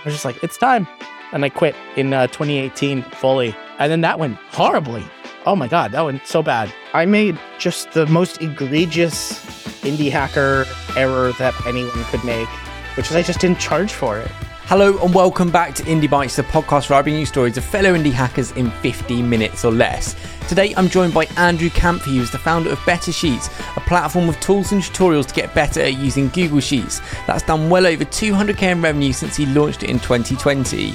I was just like, it's time. And I quit in uh, 2018 fully. And then that went horribly. Oh my God, that went so bad. I made just the most egregious indie hacker error that anyone could make, which is I just didn't charge for it. Hello and welcome back to Indie Bites, the podcast where I bring you stories of fellow indie hackers in 15 minutes or less. Today I'm joined by Andrew Kamphey, who is the founder of Better Sheets, a platform of tools and tutorials to get better at using Google Sheets. That's done well over 200k in revenue since he launched it in 2020.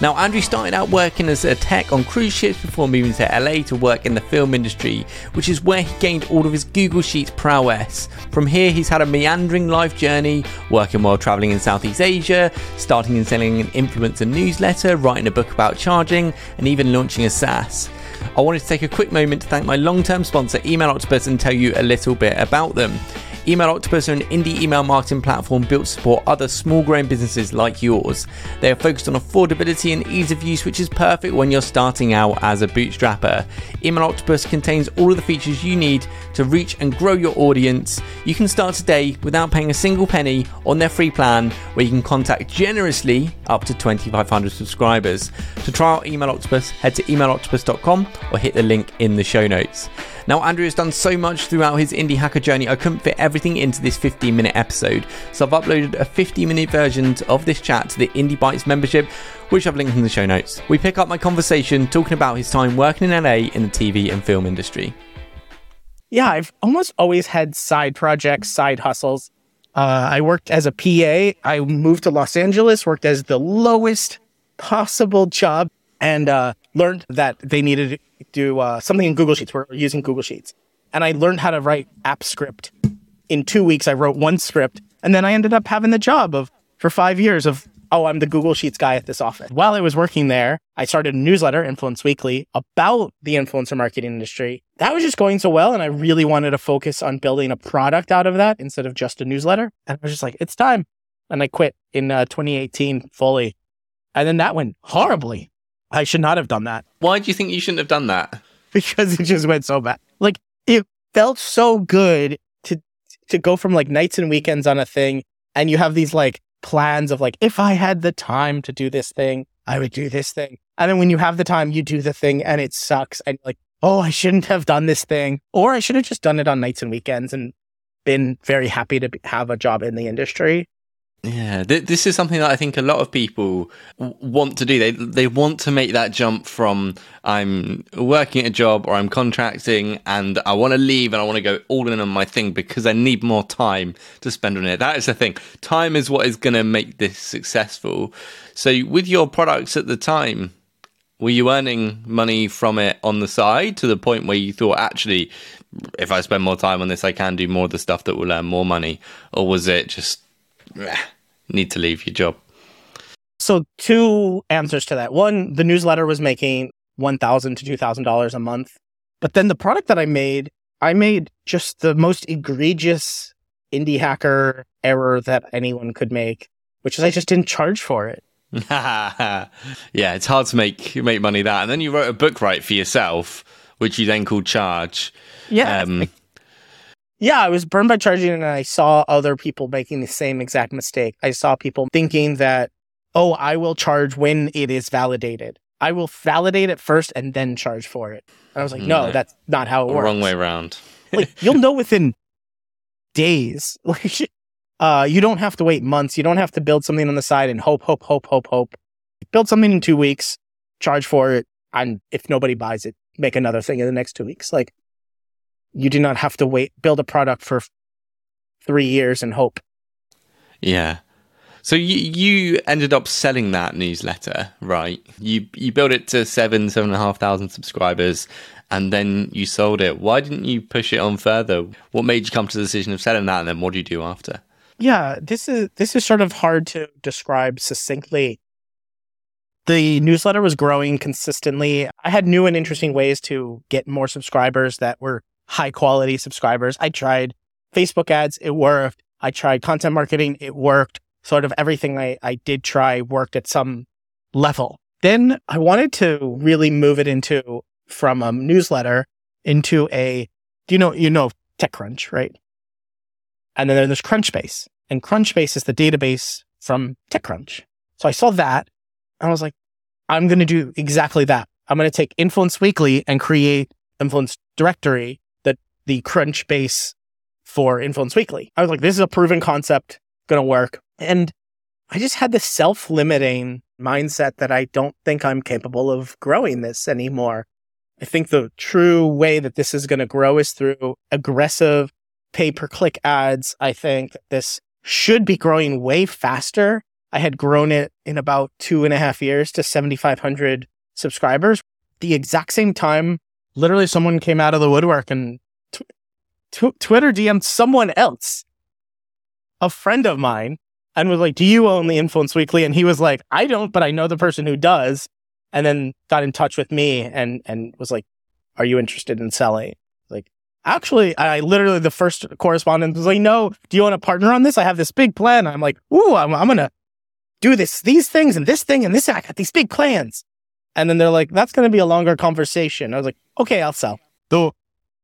Now, Andrew started out working as a tech on cruise ships before moving to LA to work in the film industry, which is where he gained all of his Google Sheets prowess. From here, he's had a meandering life journey, working while traveling in Southeast Asia, starting and selling an influencer newsletter, writing a book about charging, and even launching a SaaS. I wanted to take a quick moment to thank my long term sponsor, Email Octopus, and tell you a little bit about them. Email Octopus are an indie email marketing platform built to support other small growing businesses like yours. They are focused on affordability and ease of use, which is perfect when you're starting out as a bootstrapper. Email Octopus contains all of the features you need to reach and grow your audience. You can start today without paying a single penny on their free plan, where you can contact generously up to 2,500 subscribers. To try out Email Octopus, head to emailoctopus.com or hit the link in the show notes. Now, Andrew has done so much throughout his indie hacker journey, I couldn't fit everything into this 15 minute episode. So I've uploaded a 50 minute version of this chat to the Indie Bites membership, which I've linked in the show notes. We pick up my conversation talking about his time working in LA in the TV and film industry. Yeah, I've almost always had side projects, side hustles. Uh, I worked as a PA. I moved to Los Angeles, worked as the lowest possible job, and uh, learned that they needed to do uh, something in Google Sheets. We're using Google Sheets. And I learned how to write app script. In two weeks, I wrote one script. And then I ended up having the job of, for five years, of, oh, I'm the Google Sheets guy at this office. While I was working there, I started a newsletter, Influence Weekly, about the influencer marketing industry. That was just going so well. And I really wanted to focus on building a product out of that instead of just a newsletter. And I was just like, it's time. And I quit in uh, 2018 fully. And then that went horribly. I should not have done that Why do you think you shouldn't have done that? because it just went so bad. Like it felt so good to to go from like nights and weekends on a thing and you have these like plans of like if I had the time to do this thing, I would do this thing. And then when you have the time, you do the thing and it sucks and like, oh, I shouldn't have done this thing or I should have just done it on nights and weekends and been very happy to be, have a job in the industry. Yeah, th- this is something that I think a lot of people w- want to do. They they want to make that jump from I'm working at a job or I'm contracting and I want to leave and I want to go all in on my thing because I need more time to spend on it. That is the thing. Time is what is going to make this successful. So with your products at the time, were you earning money from it on the side to the point where you thought actually if I spend more time on this I can do more of the stuff that will earn more money or was it just need to leave your job? So two answers to that. One, the newsletter was making $1,000 to two thousand dollars a month, but then the product that I made, I made just the most egregious indie hacker error that anyone could make, which is I just didn't charge for it. yeah, it's hard to make make money that. And then you wrote a book right for yourself, which you then called Charge. Yeah, Um, yeah, I was burned by charging, and I saw other people making the same exact mistake. I saw people thinking that, oh, I will charge when it is validated. I will validate it first and then charge for it. And I was like, no, No. that's not how it works. wrong way around. like you'll know within days. Like uh you don't have to wait months. You don't have to build something on the side and hope, hope, hope, hope, hope. Build something in two weeks, charge for it, and if nobody buys it, make another thing in the next two weeks. Like you do not have to wait, build a product for three years and hope. Yeah. So you you ended up selling that newsletter, right? You you built it to seven seven and a half thousand subscribers, and then you sold it. Why didn't you push it on further? What made you come to the decision of selling that, and then what do you do after? Yeah, this is this is sort of hard to describe succinctly. The newsletter was growing consistently. I had new and interesting ways to get more subscribers that were high quality subscribers. I tried Facebook ads, it worked. I tried content marketing, it worked. Sort of everything I, I did try worked at some level. Then I wanted to really move it into from a newsletter into a, do you know, you know, TechCrunch, right? And then there's Crunchbase. And Crunchbase is the database from TechCrunch. So I saw that and I was like, I'm going to do exactly that. I'm going to take Influence Weekly and create Influence Directory, the Crunchbase for Influence Weekly. I was like, this is a proven concept, going to work. And I just had this self limiting mindset that I don't think I'm capable of growing this anymore. I think the true way that this is going to grow is through aggressive pay per click ads. I think this should be growing way faster. I had grown it in about two and a half years to 7,500 subscribers. The exact same time, literally someone came out of the woodwork and Twitter DM'd someone else, a friend of mine, and was like, Do you own the Influence Weekly? And he was like, I don't, but I know the person who does. And then got in touch with me and, and was like, Are you interested in selling? Like, actually, I literally, the first correspondence was like, No, do you want to partner on this? I have this big plan. I'm like, Ooh, I'm, I'm to do this, these things and this thing and this. I got these big plans. And then they're like, That's to be a longer conversation. I was like, Okay, I'll sell. Though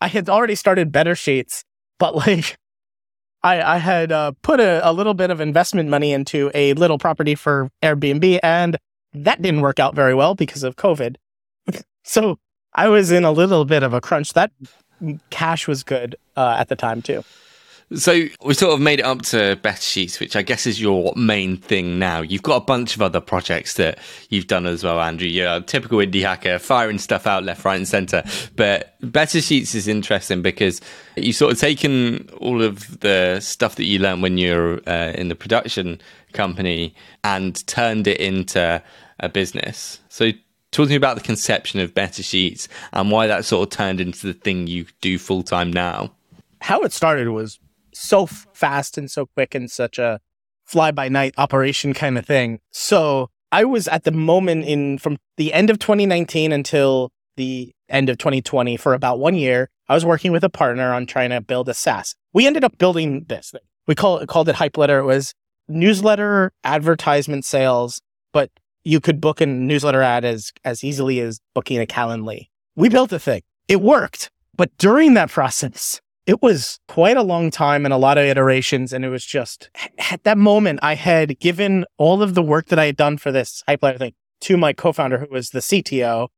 I had already started Better Sheets, but like, I, I had uh, put a, a little bit of investment money into a little property for Airbnb, and that didn't work out very well because of COVID. so I was in a little bit of a crunch. That cash was good uh, at the time too. So we sort of made it up to Better Sheets, which I guess is your main thing now. You've got a bunch of other projects that you've done as well, Andrew. You're a typical indie hacker, firing stuff out left, right, and centre. But Better Sheets is interesting because you've sort of taken all of the stuff that you learned when you're uh, in the production company and turned it into a business. So talk to me about the conception of Better Sheets and why that sort of turned into the thing you do full time now. How it started was so fast and so quick and such a fly by night operation kind of thing. So I was at the moment in from the end of 2019 until the end of 2020 for about one year. I was working with a partner on trying to build a SaaS. We ended up building this. We call called it Hype Letter. It was newsletter advertisement sales, but you could book a newsletter ad as, as easily as booking a Calendly. We built the thing. It worked. But during that process, it was quite a long time and a lot of iterations. And it was just at that moment, I had given all of the work that I had done for this Hype Letter thing to my co-founder, who was the CTO.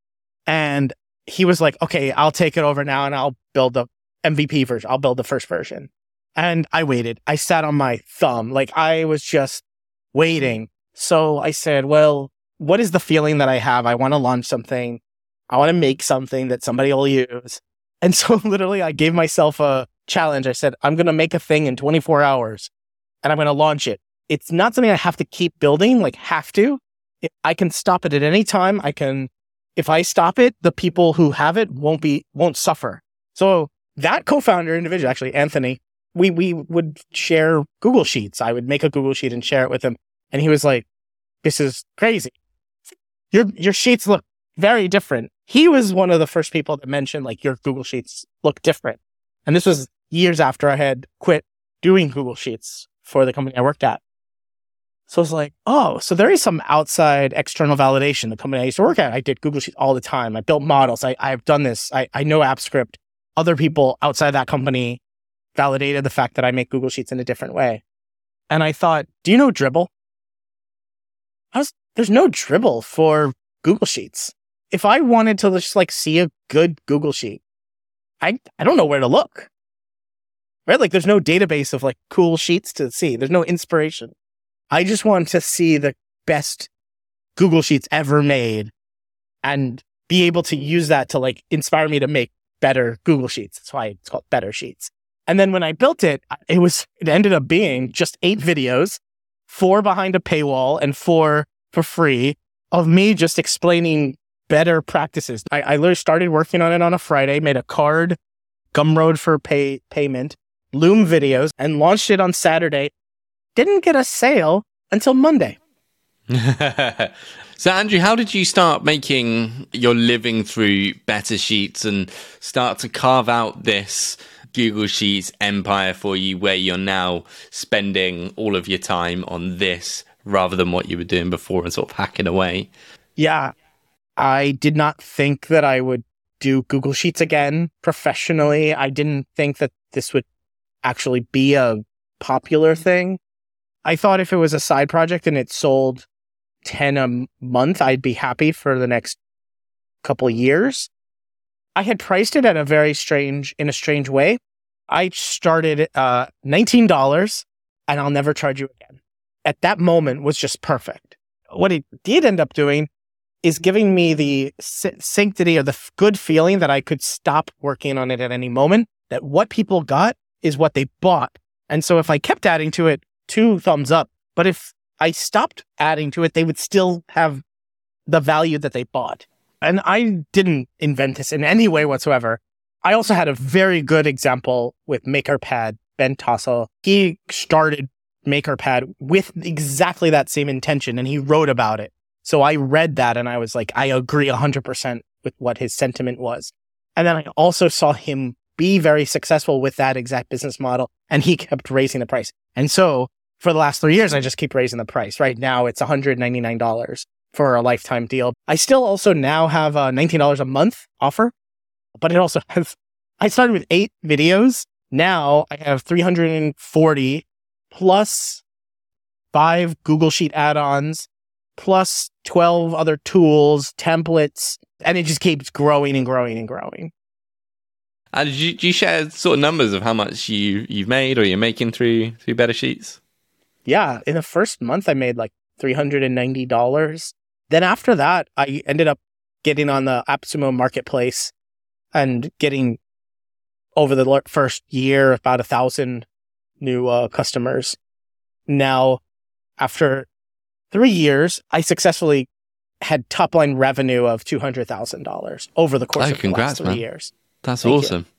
And he was like, okay, I'll take it over now and I'll build the MVP version. I'll build the first version. And I waited. I sat on my thumb. Like I was just waiting. So I said, well, what is the feeling that I have? I want to launch something. I want to make something that somebody will use. And so literally I gave myself a challenge. I said, I'm going to make a thing in 24 hours and I'm going to launch it. It's not something I have to keep building, like have to. I can stop it at any time. I can, if I stop it, the people who have it won't be, won't suffer. So that co-founder individual, actually, Anthony, we, we would share Google Sheets. I would make a Google Sheet and share it with him. And he was like, this is crazy. Your, your sheets look very different he was one of the first people that mentioned like your Google Sheets look different. And this was years after I had quit doing Google Sheets for the company I worked at. So it's like, oh, so there is some outside external validation. The company I used to work at, I did Google Sheets all the time. I built models. I, I've done this. I, I know AppScript. Other people outside that company validated the fact that I make Google Sheets in a different way. And I thought, do you know Dribbble? I was, there's no Dribbble for Google Sheets if I wanted to just like see a good Google sheet, I I don't know where to look. Right? Like there's no database of like cool sheets to see. There's no inspiration. I just want to see the best Google Sheets ever made and be able to use that to like inspire me to make better Google Sheets. That's why it's called Better Sheets. And then when I built it, it was it ended up being just eight videos, four behind a paywall and four for free of me just explaining better practices. I, I literally started working on it on a Friday, made a card, Gumroad for pay payment, Loom videos, and launched it on Saturday. Didn't get a sale until Monday. so, Andrew, how did you start making your living through Better Sheets and start to carve out this Google Sheets empire for you where you're now spending all of your time on this rather than what you were doing before and sort of hacking away? Yeah, I did not think that I would do Google Sheets again professionally. I didn't think that this would actually be a popular thing. I thought if it was a side project and it sold 10 a month, I'd be happy for the next couple years. I had priced it at a very strange, in a strange way. I started uh, $19 and I'll never charge you again. At that moment was just perfect. What it did end up doing is giving me the sanctity or the good feeling that I could stop working on it at any moment, that what people got is what they bought. And so if I kept adding to it, two thumbs up. But if I stopped adding to it, they would still have the value that they bought. And I didn't invent this in any way whatsoever. I also had a very good example with MakerPad, Ben Tossell. He started MakerPad with exactly that same intention and he wrote about it. So I read that and I was like, I agree 100% with what his sentiment was. And then I also saw him be very successful with that exact business model and he kept raising the price. And so for the last three years, I just keep raising the price. Right now, it's $199 for a lifetime deal. I still also now have a $19 a month offer, but it also has, I started with eight videos. Now I have 340 plus five Google Sheet add-ons, plus 12 other tools, templates, and it just keeps growing and growing and growing. And did you, do you share sort of numbers of how much you, you've made or you're making through through Better Sheets? yeah, in the first month, I made like $390. Then after that, I ended up getting on the AppSumo marketplace and getting over the first year about a thousand new uh, customers. Now, after three years, I successfully had top line revenue of two hundred thousand dollars over the course oh, of congrats, the last three man. years. That's Thank awesome. You.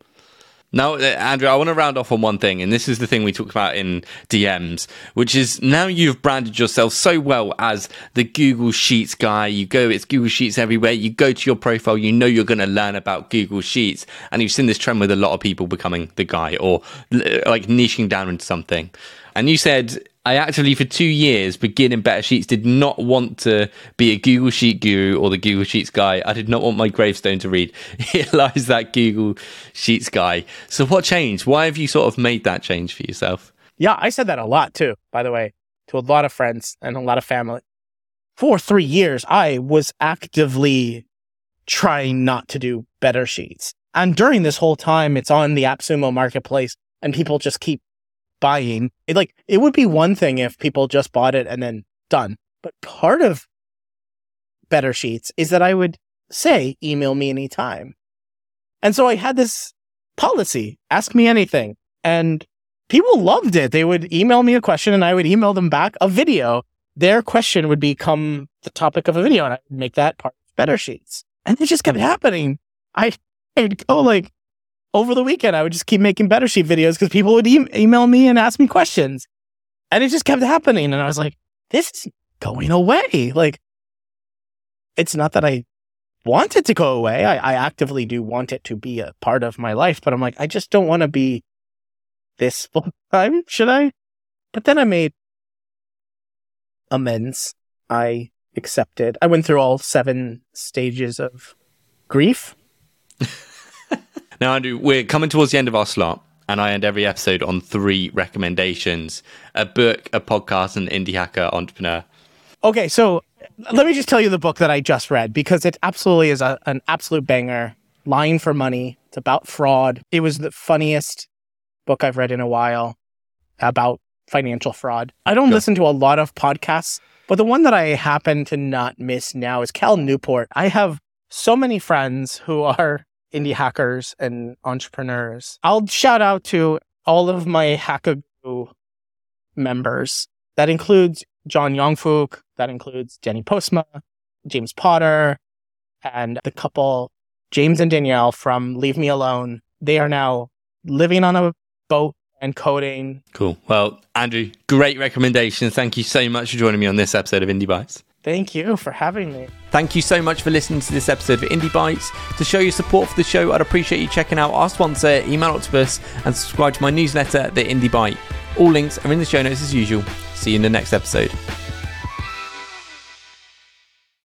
Now, uh, Andrew, I want to round off on one thing, and this is the thing we talked about in DMs, which is now you've branded yourself so well as the Google Sheets guy. You go, it's Google Sheets everywhere. You go to your profile, you know you're going to learn about Google Sheets, and you've seen this trend with a lot of people becoming the guy or like niching down into something. And you said I actually, for two years, beginning Better Sheets, did not want to be a Google Sheet guru or the Google Sheets guy. I did not want my gravestone to read, Here lies that Google Sheets guy. So, what changed? Why have you sort of made that change for yourself? Yeah, I said that a lot too, by the way, to a lot of friends and a lot of family. For three years, I was actively trying not to do Better Sheets. And during this whole time, it's on the AppSumo marketplace and people just keep buying. It, like it would be one thing if people just bought it and then done. But part of Better Sheets is that I would say, email me anytime. And so I had this policy, ask me anything. And people loved it. They would email me a question and I would email them back a video. Their question would become the topic of a video and I would make that part of Better Sheets. And it just kept happening. I, I'd go like, over the weekend, I would just keep making better sheet videos because people would e- email me and ask me questions. And it just kept happening. And I was like, this is going away. Like, it's not that I want it to go away. I, I actively do want it to be a part of my life, but I'm like, I just don't want to be this full time. Should I? But then I made amends. I accepted. I went through all seven stages of grief. Now, Andrew, we're coming towards the end of our slot, and I end every episode on three recommendations a book, a podcast, and an indie hacker entrepreneur. Okay, so let me just tell you the book that I just read because it absolutely is a, an absolute banger. Lying for Money. It's about fraud. It was the funniest book I've read in a while about financial fraud. I don't listen to a lot of podcasts, but the one that I happen to not miss now is Cal Newport. I have so many friends who are indie hackers and entrepreneurs. I'll shout out to all of my Hackagoo members. That includes Jon Yongfook, that includes Danny Postma, James Potter, and the couple, James and Danielle from Leave Me Alone. They are now living on a boat and coding. Cool. Well, Andrew, great recommendation. Thank you so much for joining me on this episode of Indie Bites. Thank you for having me. Thank you so much for listening to this episode of Indie Bites. To show your support for the show, I'd appreciate you checking out our sponsor, Email Octopus, and subscribe to my newsletter, The Indie Bite. All links are in the show notes as usual. See you in the next episode.